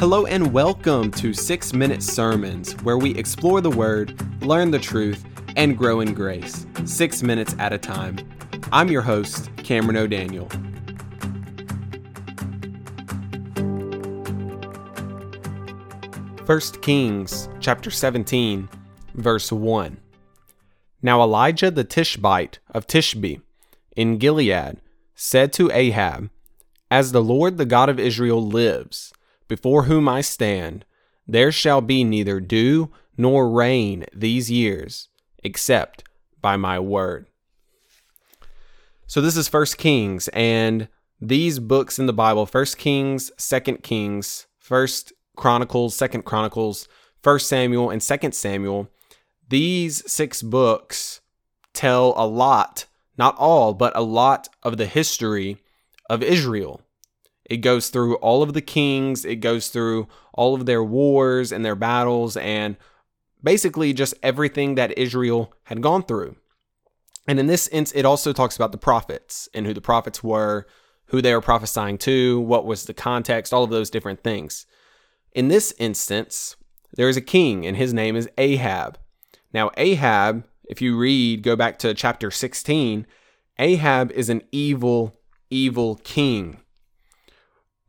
Hello and welcome to 6 Minute Sermons, where we explore the Word, learn the truth, and grow in grace, six minutes at a time. I'm your host, Cameron O'Daniel. First Kings chapter 17, verse 1. Now Elijah the Tishbite of Tishbe in Gilead said to Ahab, As the Lord the God of Israel lives, before whom I stand, there shall be neither dew nor rain these years, except by my word. So this is First Kings, and these books in the Bible, First Kings, Second Kings, First Chronicles, Second Chronicles, First Samuel, and Second Samuel, these six books tell a lot, not all, but a lot of the history of Israel. It goes through all of the kings, it goes through all of their wars and their battles, and basically just everything that Israel had gone through. And in this instance, it also talks about the prophets and who the prophets were, who they were prophesying to, what was the context, all of those different things. In this instance, there is a king, and his name is Ahab. Now, Ahab, if you read, go back to chapter 16, Ahab is an evil, evil king.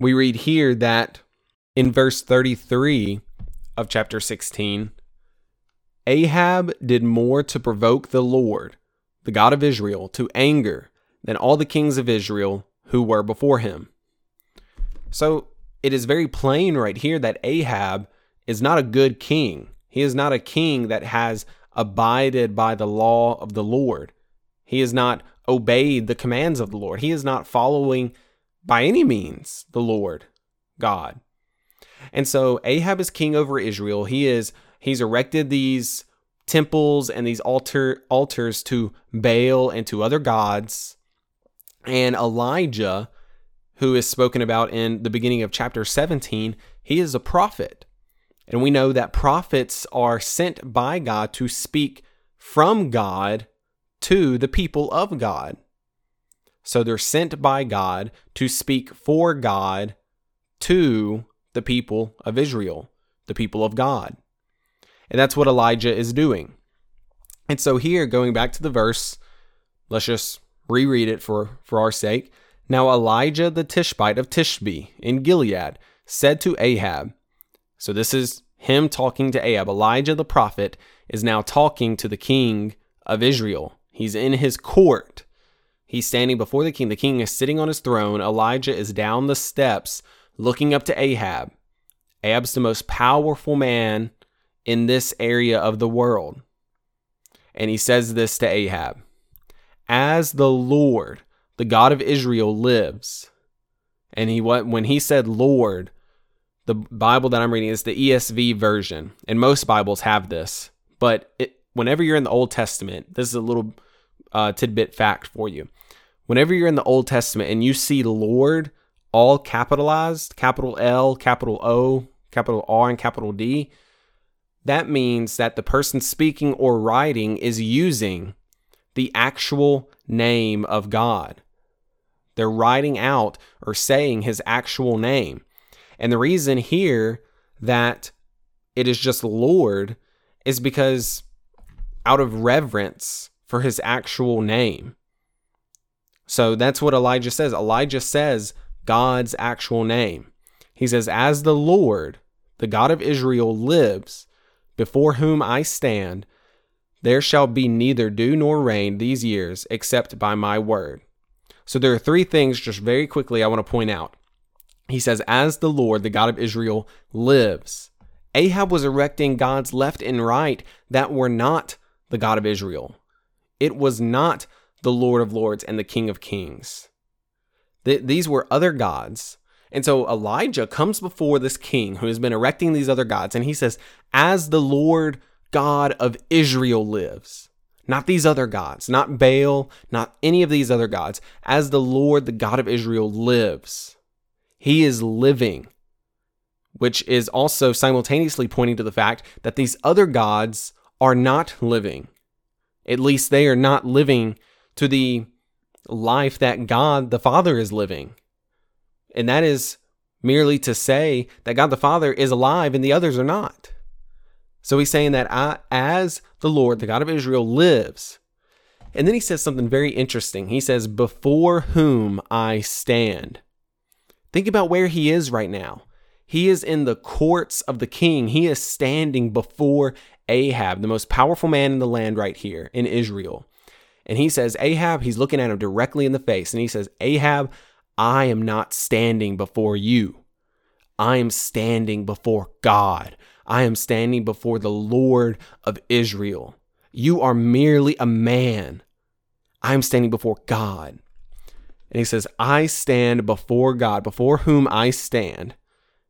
We read here that in verse 33 of chapter 16, Ahab did more to provoke the Lord, the God of Israel, to anger than all the kings of Israel who were before him. So it is very plain right here that Ahab is not a good king. He is not a king that has abided by the law of the Lord. He has not obeyed the commands of the Lord. He is not following by any means the Lord God. And so Ahab is king over Israel. He is he's erected these temples and these altar altars to Baal and to other gods. And Elijah, who is spoken about in the beginning of chapter 17, he is a prophet. And we know that prophets are sent by God to speak from God to the people of God. So they're sent by God to speak for God to the people of Israel, the people of God. And that's what Elijah is doing. And so here, going back to the verse, let's just reread it for, for our sake. Now Elijah the Tishbite of Tishbe in Gilead said to Ahab, so this is him talking to Ahab. Elijah the prophet is now talking to the king of Israel. He's in his court. He's standing before the king. The king is sitting on his throne. Elijah is down the steps looking up to Ahab. Ahab's the most powerful man in this area of the world. And he says this to Ahab As the Lord, the God of Israel, lives. And he when he said Lord, the Bible that I'm reading is the ESV version, and most Bibles have this. But it, whenever you're in the Old Testament, this is a little uh, tidbit fact for you. Whenever you're in the Old Testament and you see Lord all capitalized, capital L, capital O, capital R, and capital D, that means that the person speaking or writing is using the actual name of God. They're writing out or saying his actual name. And the reason here that it is just Lord is because out of reverence for his actual name. So that's what Elijah says. Elijah says God's actual name. He says, As the Lord, the God of Israel, lives, before whom I stand, there shall be neither dew nor rain these years except by my word. So there are three things, just very quickly, I want to point out. He says, As the Lord, the God of Israel, lives. Ahab was erecting gods left and right that were not the God of Israel. It was not the Lord of Lords and the King of Kings. Th- these were other gods and so Elijah comes before this king who has been erecting these other gods, and he says, As the Lord God of Israel lives, not these other gods, not Baal, not any of these other gods, as the Lord, the God of Israel lives, he is living, which is also simultaneously pointing to the fact that these other gods are not living. At least they are not living to the life that God the Father is living. And that is merely to say that God the Father is alive and the others are not. So he's saying that I, as the Lord, the God of Israel, lives. And then he says something very interesting. He says, Before whom I stand. Think about where he is right now. He is in the courts of the king. He is standing before Ahab, the most powerful man in the land right here in Israel. And he says, Ahab, he's looking at him directly in the face. And he says, Ahab, I am not standing before you. I am standing before God. I am standing before the Lord of Israel. You are merely a man. I am standing before God. And he says, I stand before God, before whom I stand.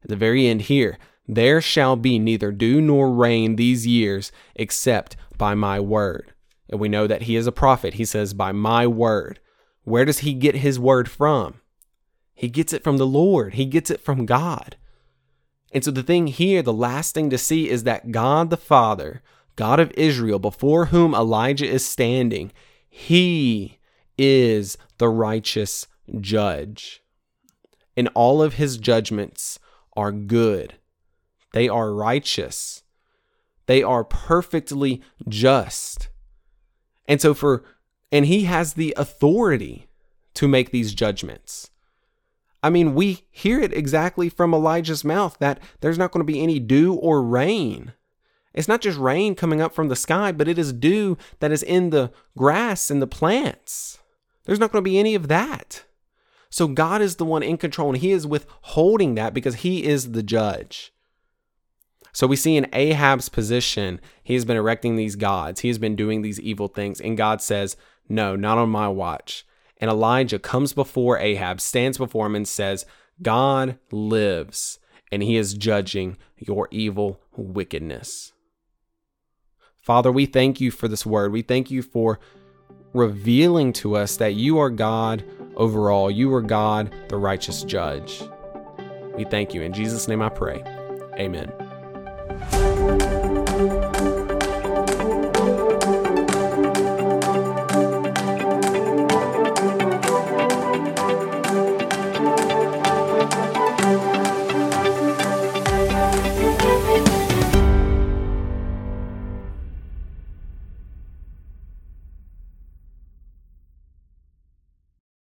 At the very end here, there shall be neither dew nor rain these years except by my word. And we know that he is a prophet. He says, by my word. Where does he get his word from? He gets it from the Lord, he gets it from God. And so the thing here, the last thing to see is that God the Father, God of Israel, before whom Elijah is standing, he is the righteous judge. And all of his judgments are good. They are righteous. They are perfectly just. And so for and he has the authority to make these judgments. I mean, we hear it exactly from Elijah's mouth that there's not going to be any dew or rain. It's not just rain coming up from the sky, but it is dew that is in the grass and the plants. There's not going to be any of that. So God is the one in control and he is withholding that because he is the judge. So we see in Ahab's position, he has been erecting these gods. He has been doing these evil things. And God says, No, not on my watch. And Elijah comes before Ahab, stands before him, and says, God lives, and he is judging your evil wickedness. Father, we thank you for this word. We thank you for revealing to us that you are God over all. You are God, the righteous judge. We thank you. In Jesus' name I pray. Amen.